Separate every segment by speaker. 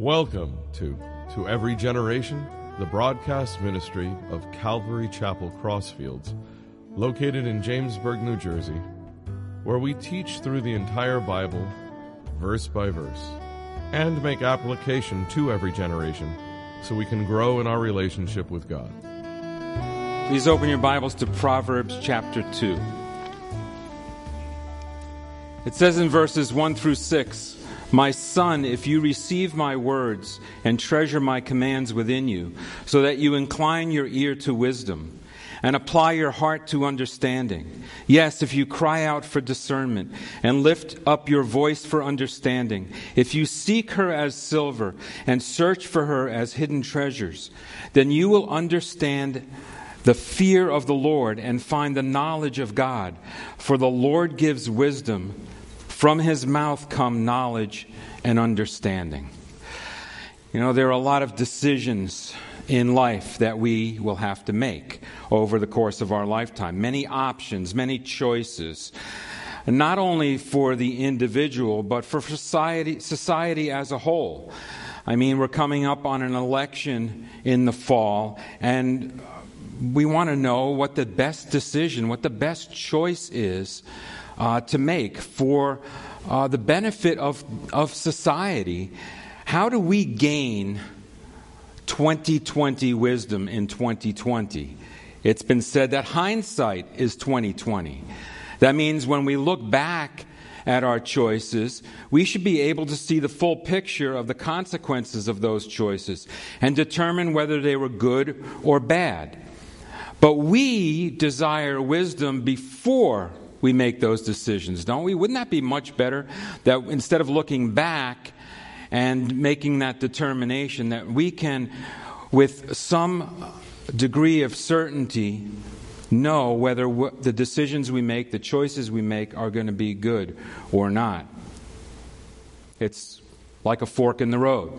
Speaker 1: Welcome to To Every Generation, the broadcast ministry of Calvary Chapel Crossfields, located in Jamesburg, New Jersey, where we teach through the entire Bible, verse by verse, and make application to every generation so we can grow in our relationship with God.
Speaker 2: Please open your Bibles to Proverbs chapter 2. It says in verses 1 through 6 My son, if you receive my words and treasure my commands within you, so that you incline your ear to wisdom and apply your heart to understanding. Yes, if you cry out for discernment and lift up your voice for understanding, if you seek her as silver and search for her as hidden treasures, then you will understand the fear of the Lord and find the knowledge of God. For the Lord gives wisdom. From his mouth come knowledge and understanding. You know, there are a lot of decisions in life that we will have to make over the course of our lifetime. Many options, many choices. Not only for the individual, but for society, society as a whole. I mean, we're coming up on an election in the fall, and we want to know what the best decision, what the best choice is uh, to make for uh, the benefit of, of society. How do we gain 2020 wisdom in 2020? It's been said that hindsight is 2020. That means when we look back at our choices, we should be able to see the full picture of the consequences of those choices and determine whether they were good or bad. But we desire wisdom before we make those decisions, don't we? Wouldn't that be much better that instead of looking back and making that determination, that we can, with some degree of certainty, know whether the decisions we make, the choices we make, are going to be good or not? It's like a fork in the road.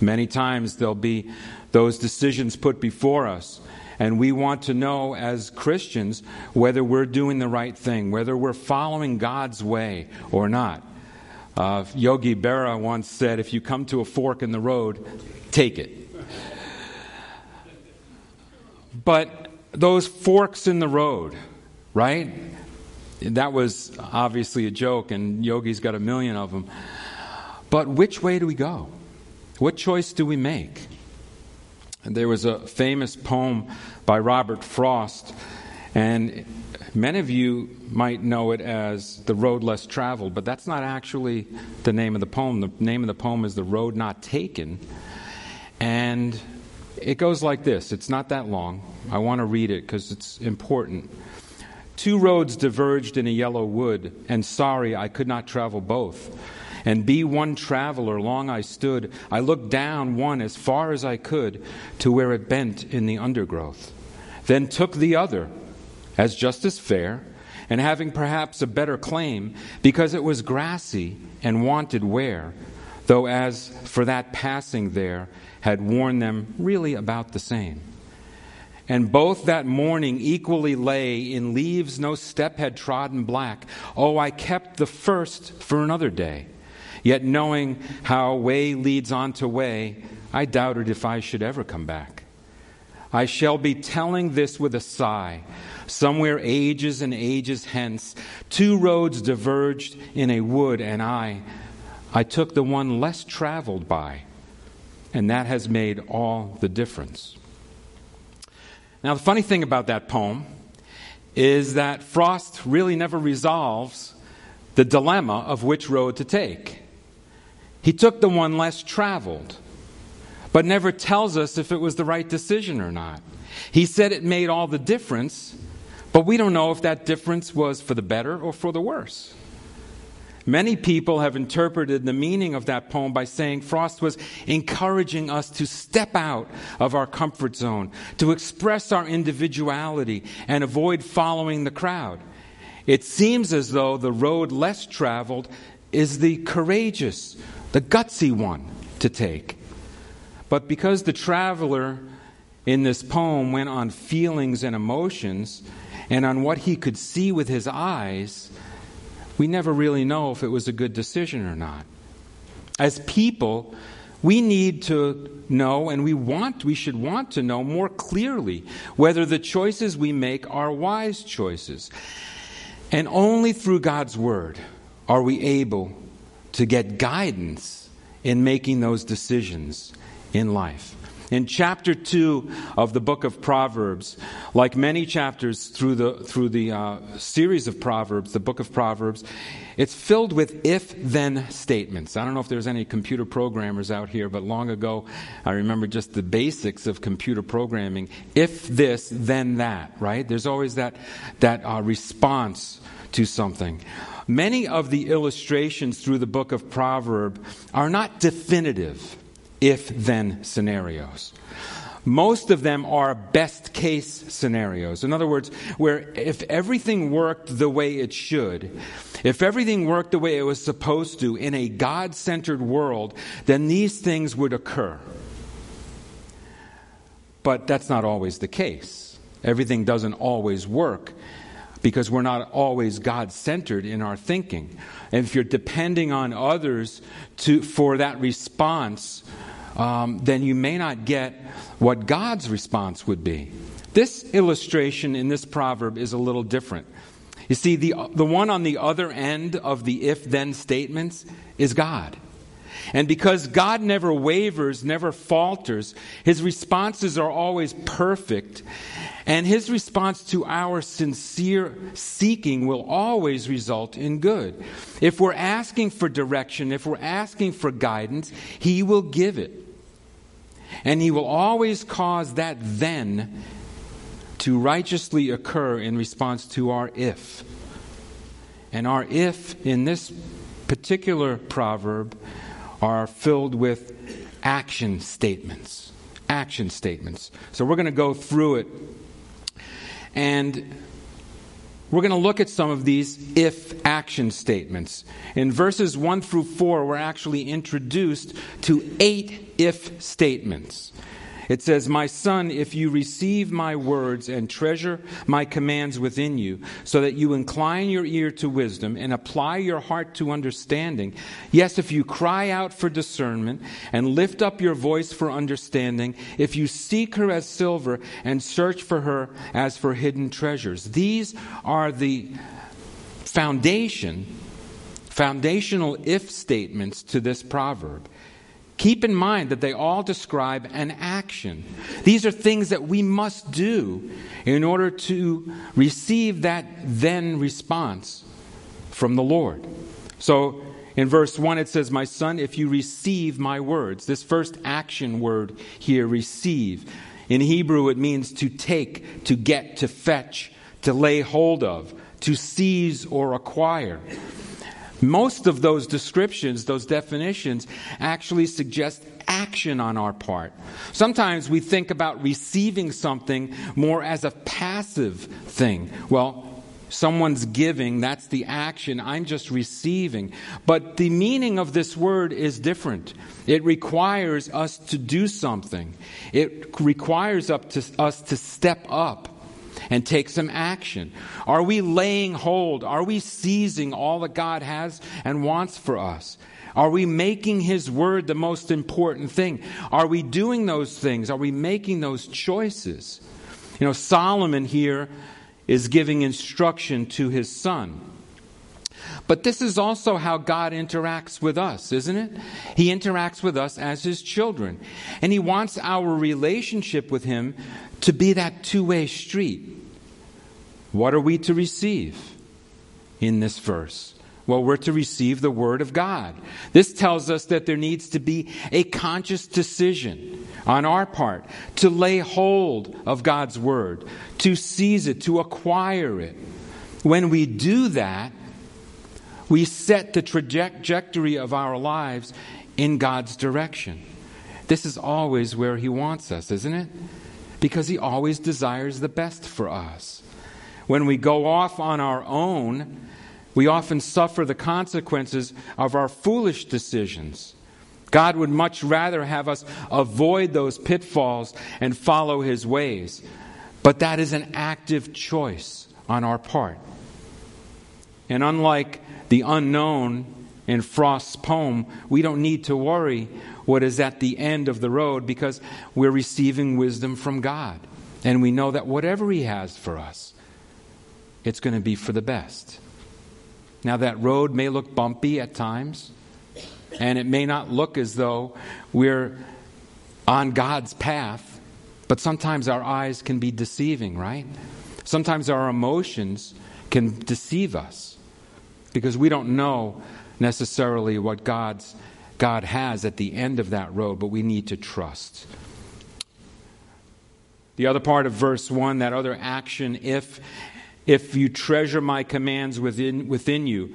Speaker 2: Many times there'll be those decisions put before us and we want to know as Christians whether we're doing the right thing, whether we're following God's way or not. Uh, Yogi Berra once said, If you come to a fork in the road, take it. But those forks in the road, right? That was obviously a joke, and Yogi's got a million of them. But which way do we go? What choice do we make? And there was a famous poem by Robert Frost, and many of you might know it as The Road Less Traveled, but that's not actually the name of the poem. The name of the poem is The Road Not Taken. And it goes like this it's not that long. I want to read it because it's important. Two roads diverged in a yellow wood, and sorry I could not travel both and be one traveler. Long I stood. I looked down one as far as I could to where it bent in the undergrowth. Then took the other as just as fair, and having perhaps a better claim, because it was grassy and wanted wear, though as for that passing there had worn them really about the same. And both that morning equally lay in leaves no step had trodden black. Oh, I kept the first for another day. Yet, knowing how way leads on to way, I doubted if I should ever come back. I shall be telling this with a sigh. Somewhere ages and ages hence, two roads diverged in a wood, and I, I took the one less traveled by, and that has made all the difference. Now, the funny thing about that poem is that Frost really never resolves the dilemma of which road to take. He took the one less traveled, but never tells us if it was the right decision or not. He said it made all the difference, but we don't know if that difference was for the better or for the worse. Many people have interpreted the meaning of that poem by saying Frost was encouraging us to step out of our comfort zone, to express our individuality, and avoid following the crowd. It seems as though the road less traveled is the courageous, the gutsy one to take. But because the traveler in this poem went on feelings and emotions and on what he could see with his eyes, we never really know if it was a good decision or not. As people, we need to know and we want we should want to know more clearly whether the choices we make are wise choices. And only through God's word are we able to get guidance in making those decisions in life. In chapter 2 of the book of Proverbs, like many chapters through the, through the uh, series of Proverbs, the book of Proverbs, it's filled with if then statements. I don't know if there's any computer programmers out here, but long ago I remember just the basics of computer programming. If this, then that, right? There's always that, that uh, response to something. Many of the illustrations through the book of Proverbs are not definitive if then scenarios. Most of them are best case scenarios. In other words, where if everything worked the way it should, if everything worked the way it was supposed to in a God centered world, then these things would occur. But that's not always the case. Everything doesn't always work because we're not always God centered in our thinking. And if you're depending on others to, for that response, um, then you may not get what God's response would be. This illustration in this proverb is a little different. You see, the, the one on the other end of the if then statements is God. And because God never wavers, never falters, his responses are always perfect. And his response to our sincere seeking will always result in good. If we're asking for direction, if we're asking for guidance, he will give it. And he will always cause that then to righteously occur in response to our if. And our if in this particular proverb are filled with action statements. Action statements. So we're going to go through it. And we're going to look at some of these if action statements. In verses 1 through 4, we're actually introduced to eight if statements. It says, My son, if you receive my words and treasure my commands within you, so that you incline your ear to wisdom and apply your heart to understanding, yes, if you cry out for discernment and lift up your voice for understanding, if you seek her as silver and search for her as for hidden treasures. These are the foundation, foundational if statements to this proverb. Keep in mind that they all describe an action. These are things that we must do in order to receive that then response from the Lord. So in verse 1, it says, My son, if you receive my words. This first action word here, receive. In Hebrew, it means to take, to get, to fetch, to lay hold of, to seize or acquire. Most of those descriptions, those definitions, actually suggest action on our part. Sometimes we think about receiving something more as a passive thing. Well, someone's giving, that's the action. I'm just receiving. But the meaning of this word is different. It requires us to do something, it requires to, us to step up and take some action? Are we laying hold? Are we seizing all that God has and wants for us? Are we making His Word the most important thing? Are we doing those things? Are we making those choices? You know, Solomon here is giving instruction to his son. But this is also how God interacts with us, isn't it? He interacts with us as His children. And He wants our relationship with Him to be that two way street. What are we to receive in this verse? Well, we're to receive the Word of God. This tells us that there needs to be a conscious decision on our part to lay hold of God's Word, to seize it, to acquire it. When we do that, we set the trajectory of our lives in God's direction. This is always where He wants us, isn't it? Because He always desires the best for us. When we go off on our own, we often suffer the consequences of our foolish decisions. God would much rather have us avoid those pitfalls and follow His ways. But that is an active choice on our part. And unlike the unknown in Frost's poem, we don't need to worry what is at the end of the road because we're receiving wisdom from God. And we know that whatever He has for us, it's going to be for the best. Now, that road may look bumpy at times, and it may not look as though we're on God's path, but sometimes our eyes can be deceiving, right? Sometimes our emotions can deceive us because we don't know necessarily what God's God has at the end of that road, but we need to trust. The other part of verse 1, that other action, if if you treasure my commands within within you,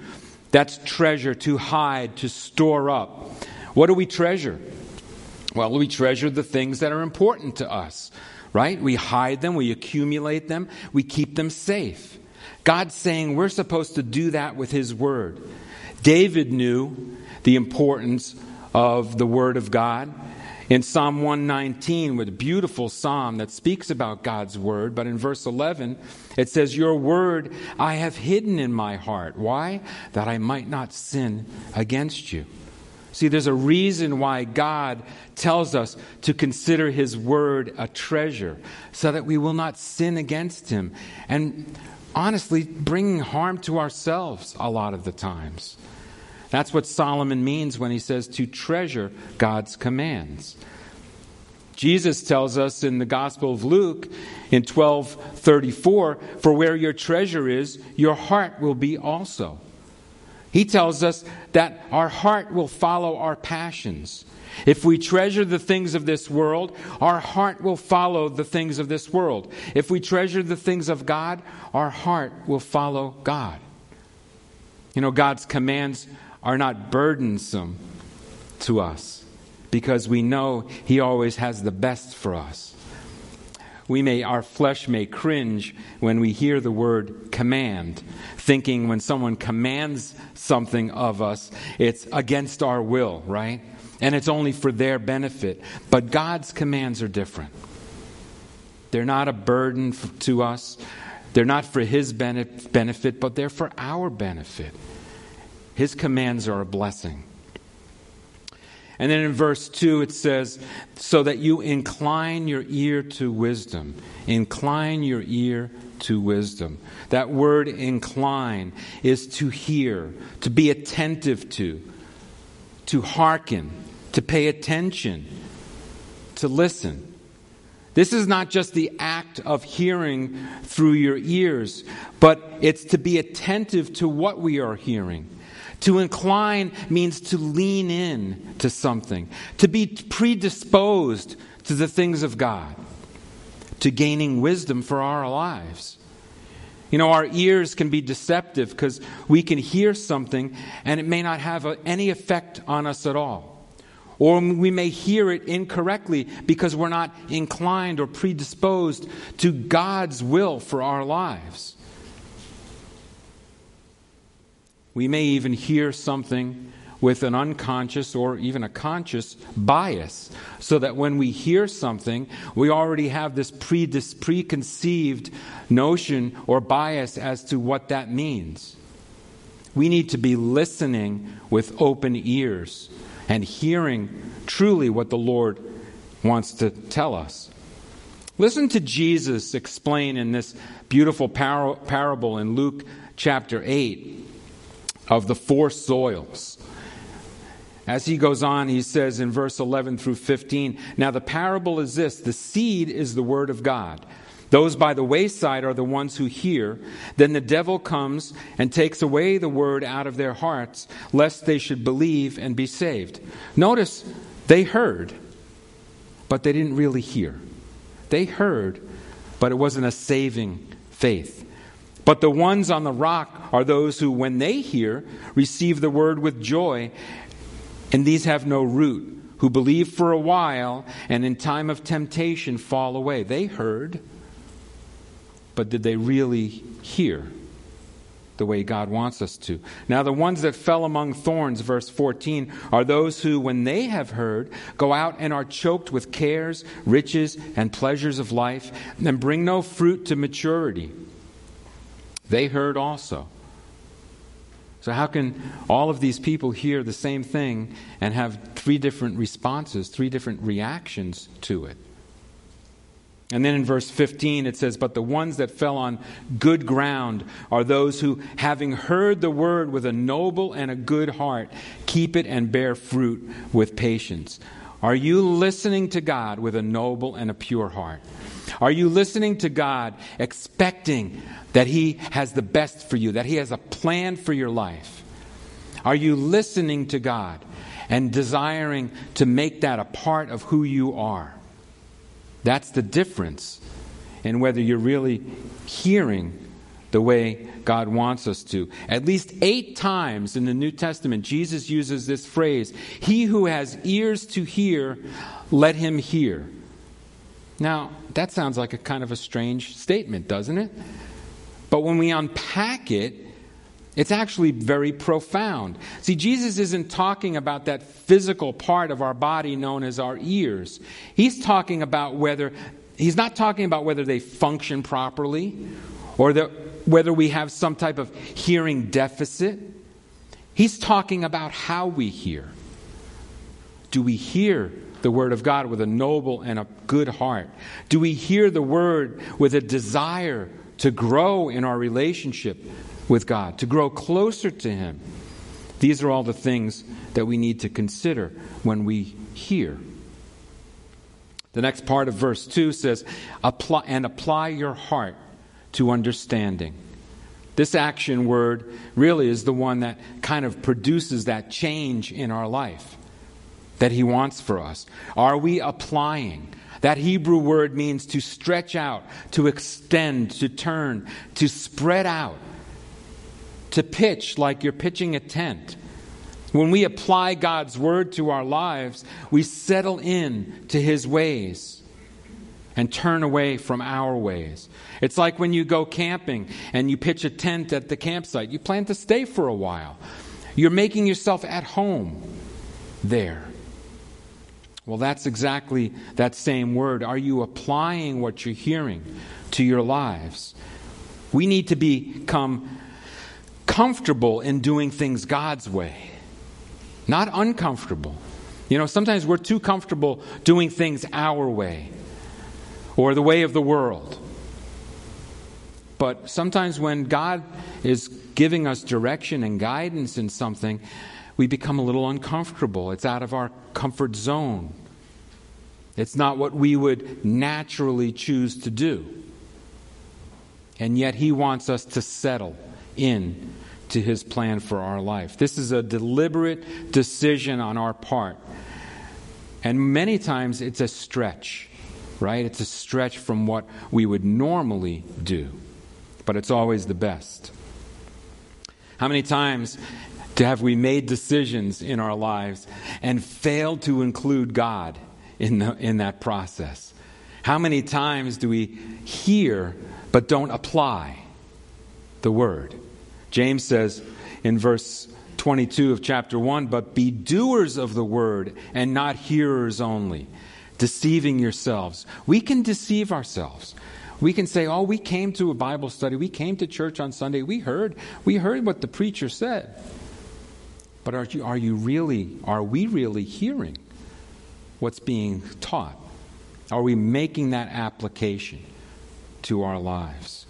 Speaker 2: that's treasure to hide, to store up. What do we treasure? Well, we treasure the things that are important to us, right? We hide them, we accumulate them, we keep them safe. God's saying we're supposed to do that with His Word. David knew the importance of the Word of God. In Psalm 119, with a beautiful psalm that speaks about God's Word, but in verse 11, it says, Your Word I have hidden in my heart. Why? That I might not sin against you. See, there's a reason why God tells us to consider His Word a treasure, so that we will not sin against Him. And honestly, bringing harm to ourselves a lot of the times. That's what Solomon means when he says to treasure God's commands. Jesus tells us in the Gospel of Luke in 12:34, "For where your treasure is, your heart will be also." He tells us that our heart will follow our passions. If we treasure the things of this world, our heart will follow the things of this world. If we treasure the things of God, our heart will follow God. You know, God's commands are not burdensome to us because we know He always has the best for us. We may, our flesh may cringe when we hear the word command, thinking when someone commands something of us, it's against our will, right? And it's only for their benefit. But God's commands are different. They're not a burden to us, they're not for His benefit, but they're for our benefit. His commands are a blessing. And then in verse 2 it says, So that you incline your ear to wisdom. Incline your ear to wisdom. That word incline is to hear, to be attentive to, to hearken, to pay attention, to listen. This is not just the act of hearing through your ears, but it's to be attentive to what we are hearing to incline means to lean in to something, to be predisposed to the things of God, to gaining wisdom for our lives. You know, our ears can be deceptive because we can hear something and it may not have any effect on us at all. Or we may hear it incorrectly because we're not inclined or predisposed to God's will for our lives. We may even hear something with an unconscious or even a conscious bias, so that when we hear something, we already have this preconceived notion or bias as to what that means. We need to be listening with open ears and hearing truly what the Lord wants to tell us. Listen to Jesus explain in this beautiful par- parable in Luke chapter 8 of the four soils. As he goes on, he says in verse 11 through 15 Now the parable is this the seed is the word of God. Those by the wayside are the ones who hear. Then the devil comes and takes away the word out of their hearts, lest they should believe and be saved. Notice they heard, but they didn't really hear. They heard, but it wasn't a saving faith. But the ones on the rock are those who, when they hear, receive the word with joy, and these have no root, who believe for a while, and in time of temptation fall away. They heard, but did they really hear? the way God wants us to. Now, the ones that fell among thorns, verse 14, are those who, when they have heard, go out and are choked with cares, riches, and pleasures of life, and bring no fruit to maturity. They heard also. So, how can all of these people hear the same thing and have three different responses, three different reactions to it? And then in verse 15 it says, But the ones that fell on good ground are those who, having heard the word with a noble and a good heart, keep it and bear fruit with patience. Are you listening to God with a noble and a pure heart? Are you listening to God expecting that He has the best for you, that He has a plan for your life? Are you listening to God and desiring to make that a part of who you are? That's the difference in whether you're really hearing the way God wants us to. At least eight times in the New Testament, Jesus uses this phrase He who has ears to hear, let him hear. Now, that sounds like a kind of a strange statement, doesn't it? But when we unpack it, it's actually very profound. See, Jesus isn't talking about that physical part of our body known as our ears. He's talking about whether, he's not talking about whether they function properly or the, whether we have some type of hearing deficit. He's talking about how we hear. Do we hear the Word of God with a noble and a good heart? Do we hear the Word with a desire to grow in our relationship with God, to grow closer to Him. These are all the things that we need to consider when we hear. The next part of verse 2 says, apply, and apply your heart to understanding. This action word really is the one that kind of produces that change in our life that He wants for us. Are we applying? That Hebrew word means to stretch out, to extend, to turn, to spread out to pitch like you're pitching a tent. When we apply God's word to our lives, we settle in to his ways and turn away from our ways. It's like when you go camping and you pitch a tent at the campsite. You plan to stay for a while. You're making yourself at home there. Well, that's exactly that same word. Are you applying what you're hearing to your lives? We need to become comfortable in doing things God's way, not uncomfortable. You know, sometimes we're too comfortable doing things our way or the way of the world. But sometimes when God is giving us direction and guidance in something, we become a little uncomfortable. It's out of our comfort zone. It's not what we would naturally choose to do. And yet, He wants us to settle in to his plan for our life. This is a deliberate decision on our part. And many times it's a stretch, right? It's a stretch from what we would normally do, but it's always the best. How many times have we made decisions in our lives and failed to include God in, the, in that process? How many times do we hear but don't apply the word? James says in verse 22 of chapter 1 But be doers of the word and not hearers only, deceiving yourselves. We can deceive ourselves. We can say, "Oh, we came to a Bible study. We came to church on Sunday. We heard, we heard what the preacher said." But are you, are you really, are we really hearing what's being taught? Are we making that application to our lives?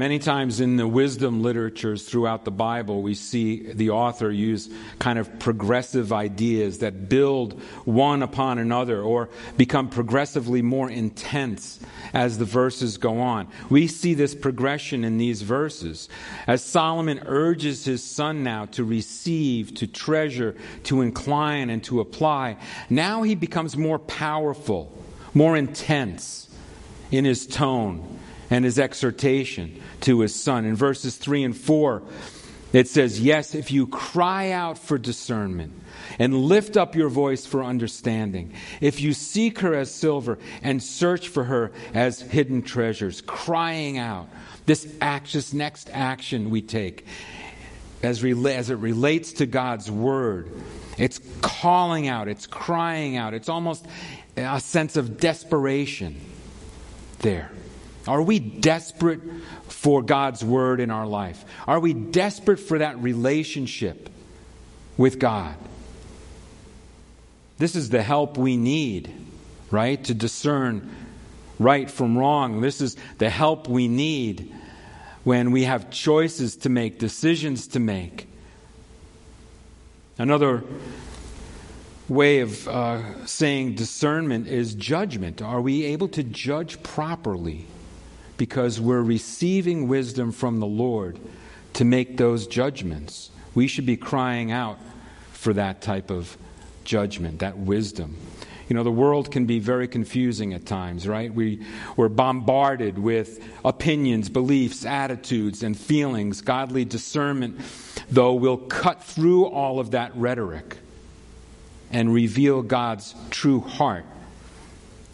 Speaker 2: Many times in the wisdom literatures throughout the Bible, we see the author use kind of progressive ideas that build one upon another or become progressively more intense as the verses go on. We see this progression in these verses. As Solomon urges his son now to receive, to treasure, to incline, and to apply, now he becomes more powerful, more intense in his tone and his exhortation to his son. In verses 3 and 4, it says, Yes, if you cry out for discernment and lift up your voice for understanding, if you seek her as silver and search for her as hidden treasures, crying out, this, act, this next action we take as, as it relates to God's word, it's calling out, it's crying out, it's almost a sense of desperation there. Are we desperate for God's word in our life? Are we desperate for that relationship with God? This is the help we need, right? To discern right from wrong. This is the help we need when we have choices to make, decisions to make. Another way of uh, saying discernment is judgment. Are we able to judge properly? Because we're receiving wisdom from the Lord to make those judgments. We should be crying out for that type of judgment, that wisdom. You know, the world can be very confusing at times, right? We, we're bombarded with opinions, beliefs, attitudes, and feelings. Godly discernment, though, will cut through all of that rhetoric and reveal God's true heart.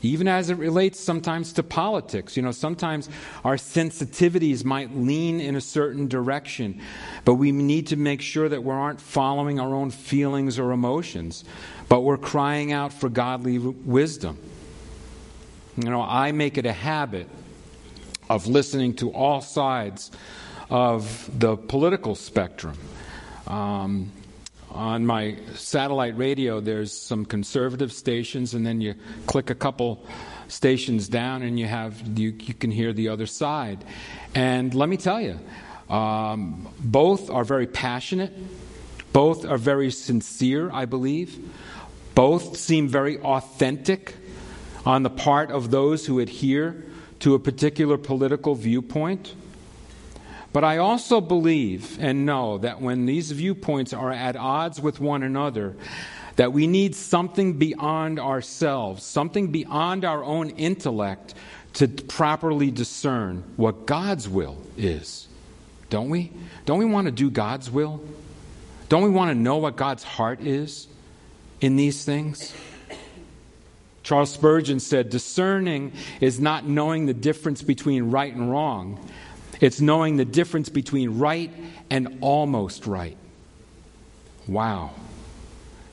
Speaker 2: Even as it relates sometimes to politics. You know, sometimes our sensitivities might lean in a certain direction, but we need to make sure that we aren't following our own feelings or emotions but we're crying out for godly wisdom. You know, I make it a habit of listening to all sides of the political spectrum. Um, on my satellite radio, there's some conservative stations, and then you click a couple stations down, and you have you, you can hear the other side. And let me tell you, um, both are very passionate. Both are very sincere, I believe. Both seem very authentic on the part of those who adhere to a particular political viewpoint. But I also believe and know that when these viewpoints are at odds with one another, that we need something beyond ourselves, something beyond our own intellect to properly discern what God's will is. Don't we? Don't we want to do God's will? Don't we want to know what God's heart is? in these things? Charles Spurgeon said, Discerning is not knowing the difference between right and wrong, it's knowing the difference between right and almost right. Wow.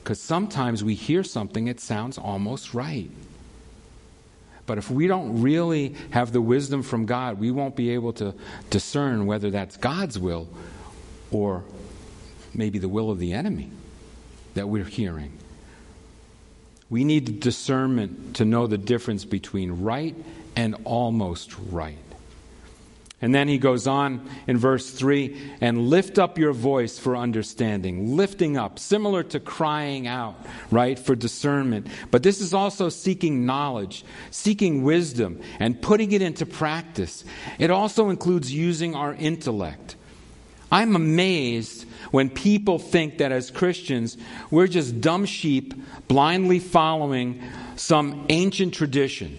Speaker 2: Because sometimes we hear something, it sounds almost right. But if we don't really have the wisdom from God, we won't be able to discern whether that's God's will or maybe the will of the enemy that we're hearing. We need discernment to know the difference between right and almost right. And then he goes on in verse 3 and lift up your voice for understanding. Lifting up, similar to crying out, right, for discernment. But this is also seeking knowledge, seeking wisdom, and putting it into practice. It also includes using our intellect. I'm amazed when people think that as Christians, we're just dumb sheep blindly following some ancient tradition.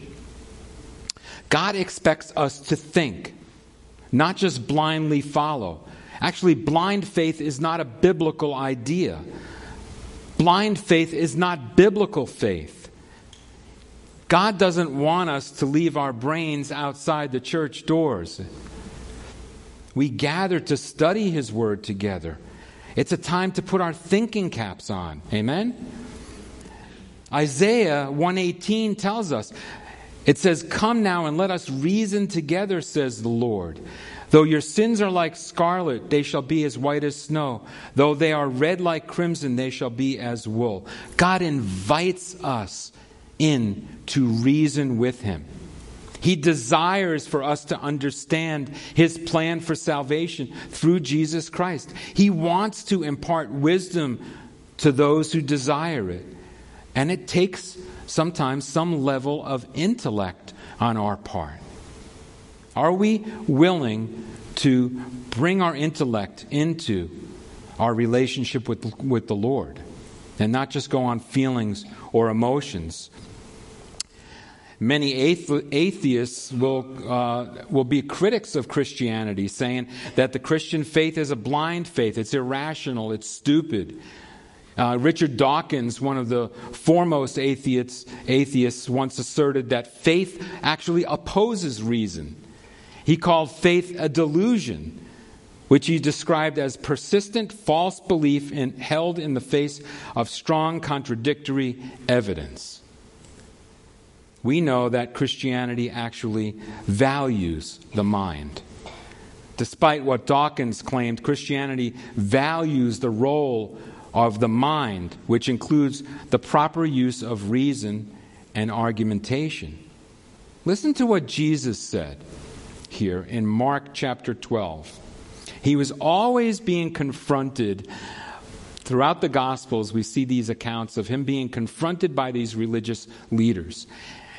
Speaker 2: God expects us to think, not just blindly follow. Actually, blind faith is not a biblical idea. Blind faith is not biblical faith. God doesn't want us to leave our brains outside the church doors. We gather to study His Word together. It's a time to put our thinking caps on. Amen? Isaiah 118 tells us, it says, Come now and let us reason together, says the Lord. Though your sins are like scarlet, they shall be as white as snow. Though they are red like crimson, they shall be as wool. God invites us in to reason with Him. He desires for us to understand His plan for salvation through Jesus Christ. He wants to impart wisdom to those who desire it. And it takes sometimes some level of intellect on our part. Are we willing to bring our intellect into our relationship with, with the Lord and not just go on feelings or emotions? Many atheists will, uh, will be critics of Christianity, saying that the Christian faith is a blind faith, it's irrational, it's stupid. Uh, Richard Dawkins, one of the foremost atheists, atheists, once asserted that faith actually opposes reason. He called faith a delusion, which he described as persistent false belief in, held in the face of strong contradictory evidence. we know that Christianity actually values the mind. Despite what Dawkins claimed, Christianity values the role of the mind, which includes the proper use of reason and argumentation. Listen to what Jesus said here in Mark chapter 12. He was always being confronted. Throughout the Gospels, we see these accounts of him being confronted by these religious leaders.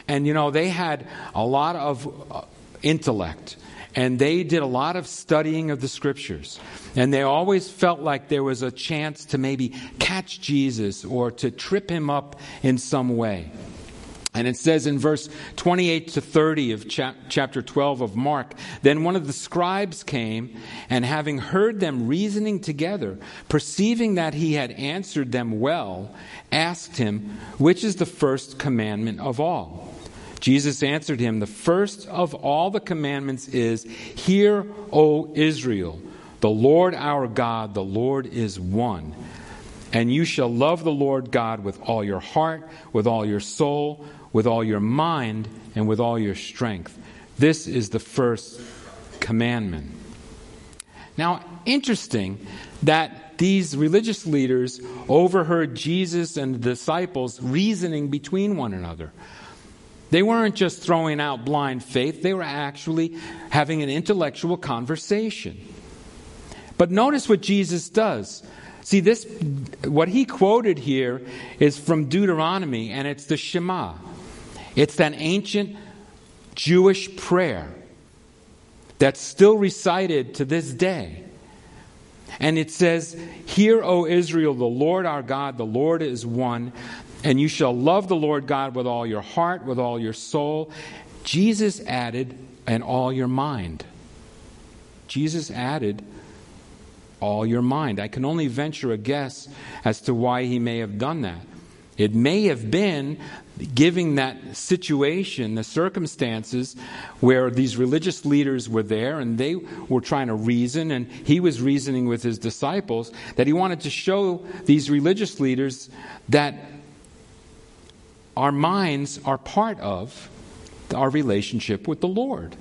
Speaker 2: And, you know, they had a lot of uh, intellect and they did a lot of studying of the scriptures. And they always felt like there was a chance to maybe catch Jesus or to trip him up in some way. And it says in verse 28 to 30 of chapter 12 of Mark Then one of the scribes came, and having heard them reasoning together, perceiving that he had answered them well, asked him, Which is the first commandment of all? Jesus answered him, The first of all the commandments is, Hear, O Israel, the Lord our God, the Lord is one. And you shall love the Lord God with all your heart, with all your soul, with all your mind, and with all your strength. This is the first commandment. Now, interesting that these religious leaders overheard Jesus and the disciples reasoning between one another. They weren't just throwing out blind faith, they were actually having an intellectual conversation. But notice what Jesus does. See, this, what he quoted here is from Deuteronomy, and it's the Shema. It's that ancient Jewish prayer that's still recited to this day. And it says, Hear, O Israel, the Lord our God, the Lord is one. And you shall love the Lord God with all your heart, with all your soul. Jesus added, and all your mind. Jesus added, all your mind. I can only venture a guess as to why he may have done that. It may have been giving that situation, the circumstances where these religious leaders were there and they were trying to reason, and he was reasoning with his disciples, that he wanted to show these religious leaders that our minds are part of our relationship with the Lord.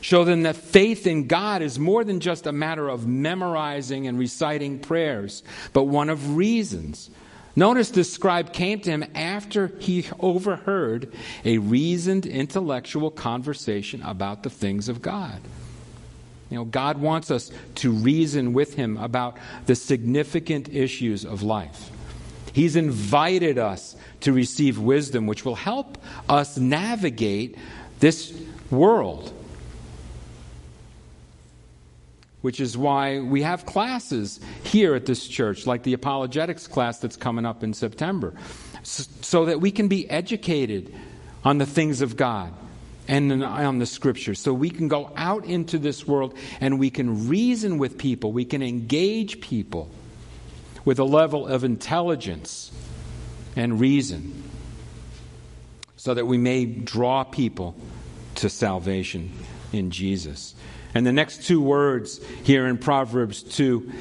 Speaker 2: Show them that faith in God is more than just a matter of memorizing and reciting prayers, but one of reasons. Notice the scribe came to him after he overheard a reasoned intellectual conversation about the things of God. You know, God wants us to reason with him about the significant issues of life. He's invited us to receive wisdom, which will help us navigate this world. Which is why we have classes here at this church, like the apologetics class that's coming up in September, so that we can be educated on the things of God and on the scriptures. So we can go out into this world and we can reason with people, we can engage people with a level of intelligence and reason so that we may draw people to salvation in Jesus. And the next two words here in Proverbs 2,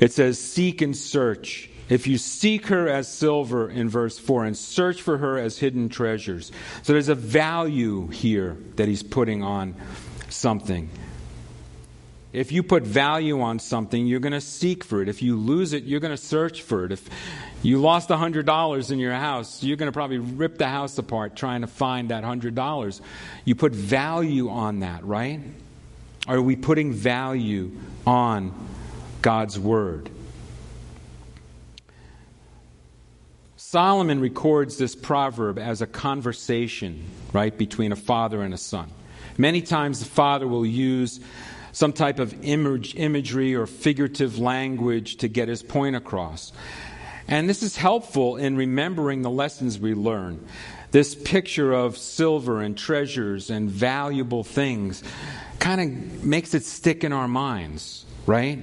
Speaker 2: it says, Seek and search. If you seek her as silver in verse 4 and search for her as hidden treasures. So there's a value here that he's putting on something. If you put value on something, you're going to seek for it. If you lose it, you're going to search for it. If you lost $100 in your house, you're going to probably rip the house apart trying to find that $100. You put value on that, right? Are we putting value on God's Word? Solomon records this proverb as a conversation, right, between a father and a son. Many times the father will use some type of image, imagery or figurative language to get his point across. And this is helpful in remembering the lessons we learn. This picture of silver and treasures and valuable things kind of makes it stick in our minds, right?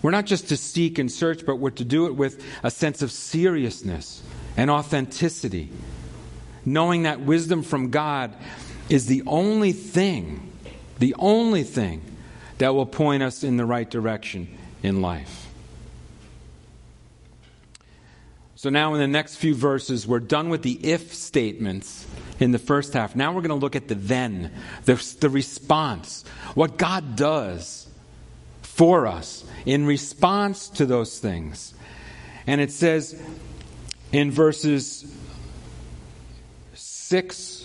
Speaker 2: We're not just to seek and search, but we're to do it with a sense of seriousness and authenticity, knowing that wisdom from God is the only thing, the only thing that will point us in the right direction in life. So now in the next few verses, we're done with the if statements in the first half. Now we're going to look at the then, the, the response, what God does for us in response to those things. And it says in verses 6,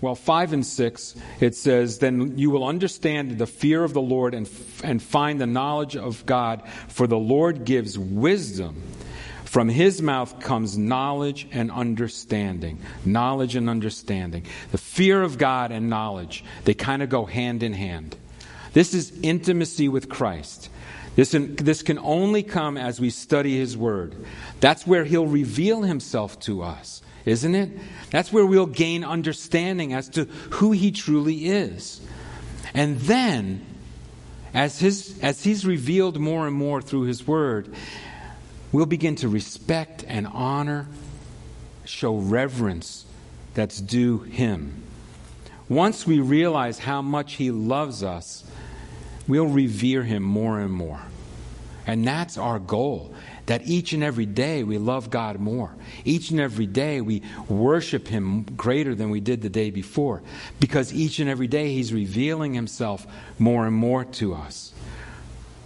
Speaker 2: well, 5 and 6, it says, Then you will understand the fear of the Lord and, and find the knowledge of God, for the Lord gives wisdom. From his mouth comes knowledge and understanding. Knowledge and understanding. The fear of God and knowledge, they kind of go hand in hand. This is intimacy with Christ. This, this can only come as we study his word. That's where he'll reveal himself to us, isn't it? That's where we'll gain understanding as to who he truly is. And then, as, his, as he's revealed more and more through his word, we'll begin to respect and honor, show reverence that's due Him. Once we realize how much He loves us, we'll revere Him more and more. And that's our goal. That each and every day we love God more. Each and every day we worship Him greater than we did the day before. Because each and every day He's revealing Himself more and more to us.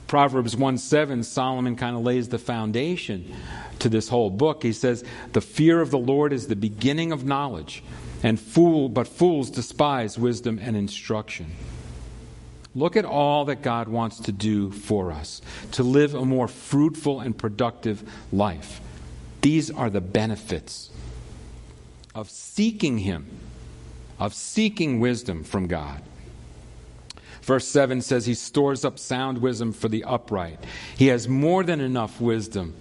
Speaker 2: Proverbs 1 7, Solomon kind of lays the foundation to this whole book. He says, The fear of the Lord is the beginning of knowledge, and fool, but fools despise wisdom and instruction. Look at all that God wants to do for us to live a more fruitful and productive life. These are the benefits of seeking Him, of seeking wisdom from God. Verse 7 says, He stores up sound wisdom for the upright. He has more than enough wisdom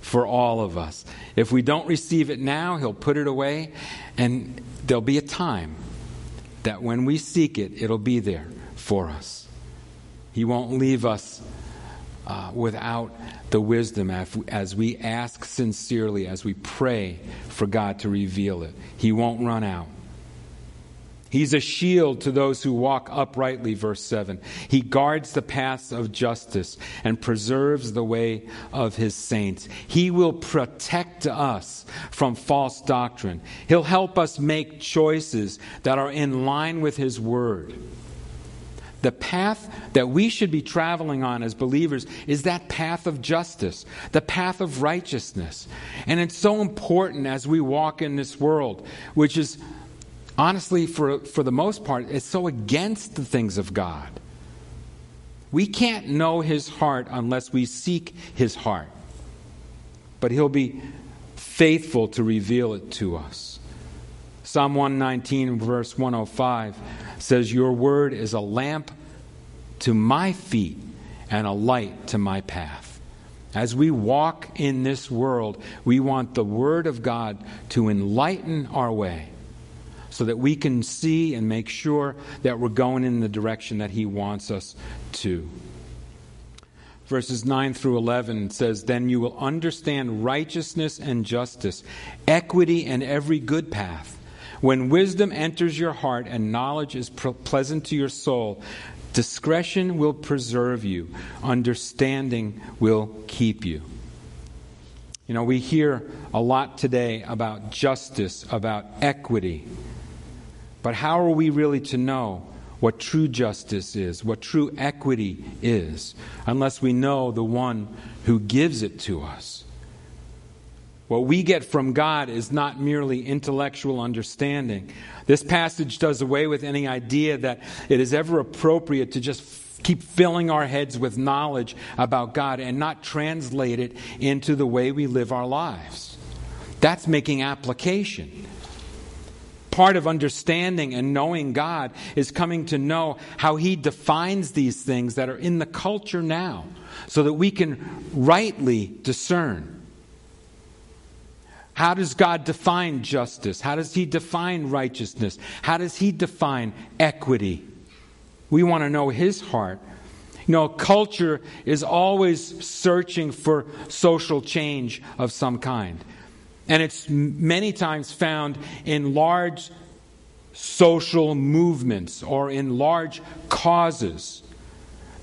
Speaker 2: for all of us. If we don't receive it now, He'll put it away, and there'll be a time that when we seek it, it'll be there for us. He won't leave us uh, without the wisdom as we ask sincerely, as we pray for God to reveal it. He won't run out. He's a shield to those who walk uprightly, verse 7. He guards the paths of justice and preserves the way of his saints. He will protect us from false doctrine. He'll help us make choices that are in line with his word. The path that we should be traveling on as believers is that path of justice, the path of righteousness. And it's so important as we walk in this world, which is honestly, for, for the most part, is so against the things of God. We can't know his heart unless we seek his heart. But he'll be faithful to reveal it to us. Psalm 119, verse 105 says, Your word is a lamp to my feet and a light to my path. As we walk in this world, we want the word of God to enlighten our way so that we can see and make sure that we're going in the direction that He wants us to. Verses 9 through 11 says, Then you will understand righteousness and justice, equity and every good path. When wisdom enters your heart and knowledge is pleasant to your soul, discretion will preserve you, understanding will keep you. You know, we hear a lot today about justice, about equity. But how are we really to know what true justice is, what true equity is, unless we know the one who gives it to us? What we get from God is not merely intellectual understanding. This passage does away with any idea that it is ever appropriate to just keep filling our heads with knowledge about God and not translate it into the way we live our lives. That's making application part of understanding and knowing God is coming to know how He defines these things that are in the culture now so that we can rightly discern. How does God define justice? How does He define righteousness? How does He define equity? We want to know His heart. You know, culture is always searching for social change of some kind. And it's many times found in large social movements or in large causes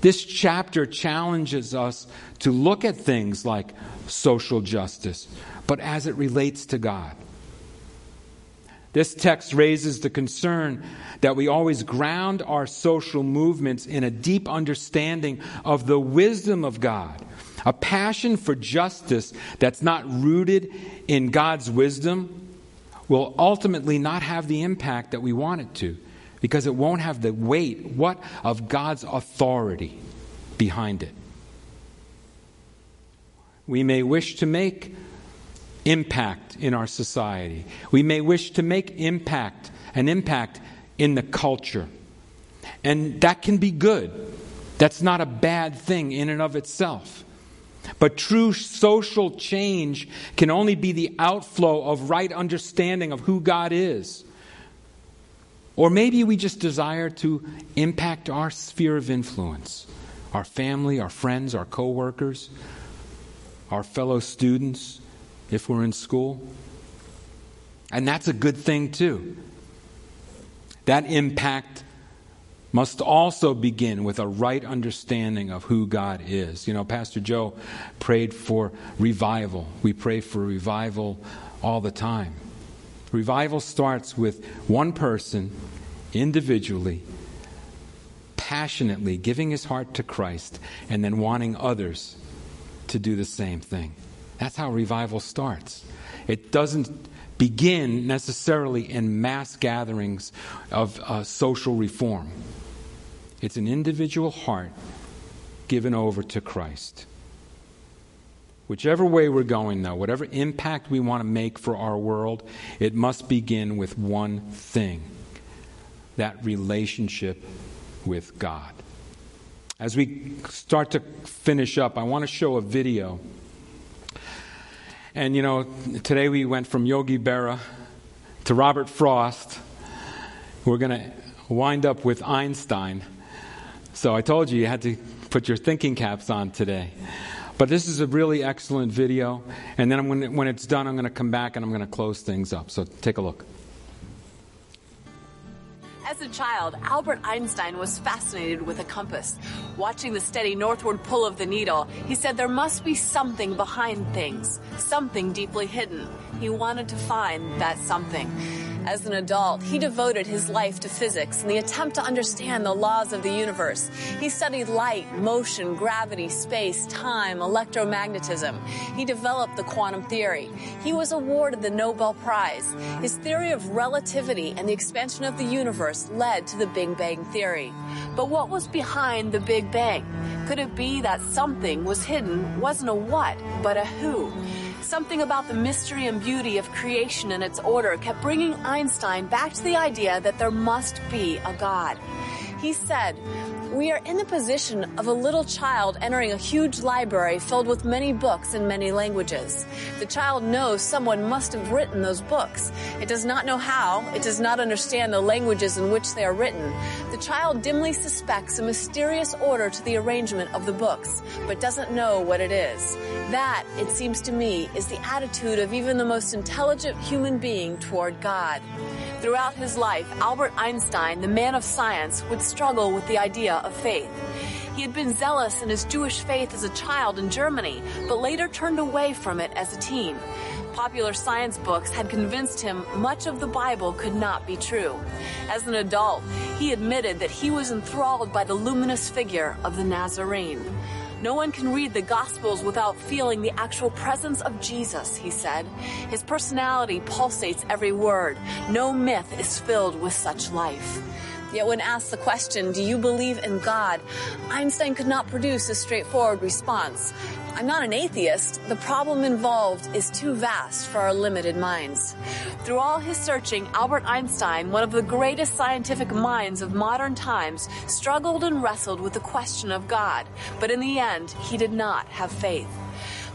Speaker 2: This chapter challenges us to look at things like social justice, but as it relates to God. This text raises the concern that we always ground our social movements in a deep understanding of the wisdom of God. A passion for justice that's not rooted in God's wisdom will ultimately not have the impact that we want it to because it won't have the weight what of God's authority behind it. We may wish to make impact in our society. We may wish to make impact, an impact in the culture. And that can be good. That's not a bad thing in and of itself. But true social change can only be the outflow of right understanding of who God is. Or maybe we just desire to impact our sphere of influence our family, our friends, our coworkers, our fellow students, if we're in school. And that's a good thing, too. That impact must also begin with a right understanding of who God is. You know, Pastor Joe prayed for revival. We pray for revival all the time. Revival starts with one person individually, passionately giving his heart to Christ, and then wanting others to do the same thing. That's how revival starts. It doesn't begin necessarily in mass gatherings of uh, social reform, it's an individual heart given over to Christ. Whichever way we're going, though, whatever impact we want to make for our world, it must begin with one thing that relationship with God. As we start to finish up, I want to show a video. And you know, today we went from Yogi Berra to Robert Frost. We're going to wind up with Einstein. So I told you you had to put your thinking caps on today. But this is a really excellent video. And then when, when it's done, I'm going to come back and I'm going to close things up. So take a look.
Speaker 3: As a child, Albert Einstein was fascinated with a compass. Watching the steady northward pull of the needle, he said there must be something behind things, something deeply hidden. He wanted to find that something. As an adult, he devoted his life to physics in the attempt to understand the laws of the universe. He studied light, motion, gravity, space, time, electromagnetism. He developed the quantum theory. He was awarded the Nobel Prize. His theory of relativity and the expansion of the universe led to the Big Bang theory. But what was behind the Big Bang? Could it be that something was hidden, wasn't a what, but a who? Something about the mystery and beauty of creation and its order kept bringing Einstein back to the idea that there must be a God. He said, we are in the position of a little child entering a huge library filled with many books in many languages. The child knows someone must have written those books. It does not know how. It does not understand the languages in which they are written. The child dimly suspects a mysterious order to the arrangement of the books, but doesn't know what it is. That, it seems to me, is the attitude of even the most intelligent human being toward God. Throughout his life, Albert Einstein, the man of science, would struggle with the idea of faith. He had been zealous in his Jewish faith as a child in Germany, but later turned away from it as a teen. Popular science books had convinced him much of the Bible could not be true. As an adult, he admitted that he was enthralled by the luminous figure of the Nazarene. No one can read the Gospels without feeling the actual presence of Jesus, he said. His personality pulsates every word. No myth is filled with such life. Yet when asked the question, do you believe in God? Einstein could not produce a straightforward response. I'm not an atheist. The problem involved is too vast for our limited minds. Through all his searching, Albert Einstein, one of the greatest scientific minds of modern times, struggled and wrestled with the question of God. But in the end, he did not have faith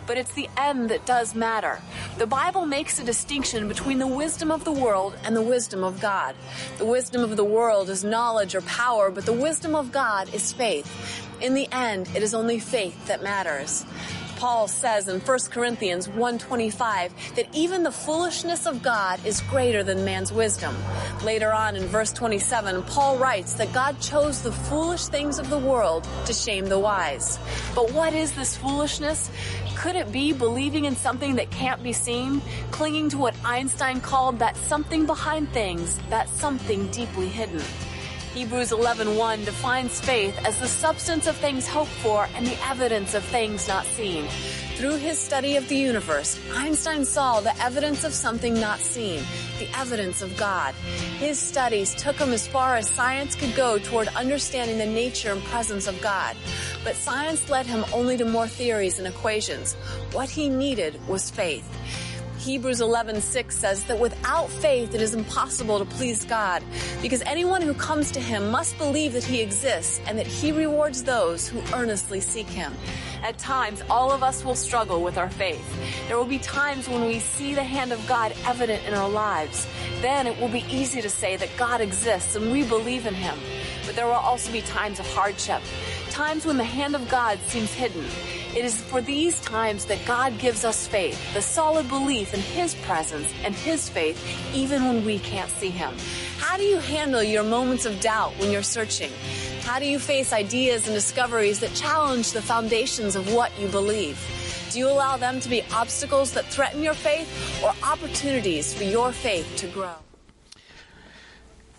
Speaker 3: but it's the end that does matter. The Bible makes a distinction between the wisdom of the world and the wisdom of God. The wisdom of the world is knowledge or power, but the wisdom of God is faith. In the end, it is only faith that matters. Paul says in 1 Corinthians 1:25 that even the foolishness of God is greater than man's wisdom. Later on in verse 27, Paul writes that God chose the foolish things of the world to shame the wise. But what is this foolishness? Could it be believing in something that can't be seen? Clinging to what Einstein called that something behind things, that something deeply hidden. Hebrews 11:1 defines faith as the substance of things hoped for and the evidence of things not seen. Through his study of the universe, Einstein saw the evidence of something not seen, the evidence of God. His studies took him as far as science could go toward understanding the nature and presence of God. But science led him only to more theories and equations. What he needed was faith. Hebrews 11:6 says that without faith it is impossible to please God because anyone who comes to him must believe that he exists and that he rewards those who earnestly seek him. At times all of us will struggle with our faith. There will be times when we see the hand of God evident in our lives. Then it will be easy to say that God exists and we believe in him. But there will also be times of hardship, times when the hand of God seems hidden. It is for these times that God gives us faith, the solid belief in His presence and His faith, even when we can't see Him. How do you handle your moments of doubt when you're searching? How do you face ideas and discoveries that challenge the foundations of what you believe? Do you allow them to be obstacles that threaten your faith or opportunities for your faith to grow?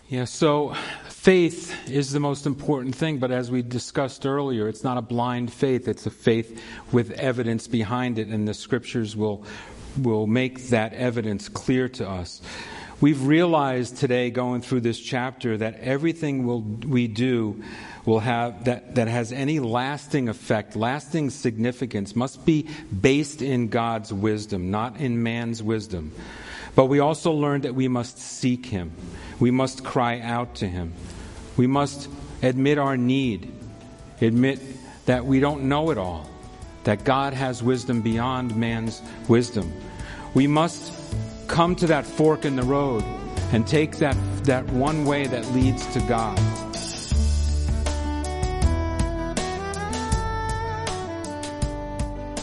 Speaker 2: Yeah, so faith is the most important thing, but as we discussed earlier, it's not a blind faith, it's a faith with evidence behind it, and the scriptures will, will make that evidence clear to us. We've realized today, going through this chapter, that everything we'll, we do will have that, that has any lasting effect, lasting significance, must be based in God's wisdom, not in man's wisdom. But we also learn that we must seek Him. We must cry out to Him. We must admit our need, admit that we don't know it all, that God has wisdom beyond man's wisdom. We must come to that fork in the road and take that, that one way that leads to God.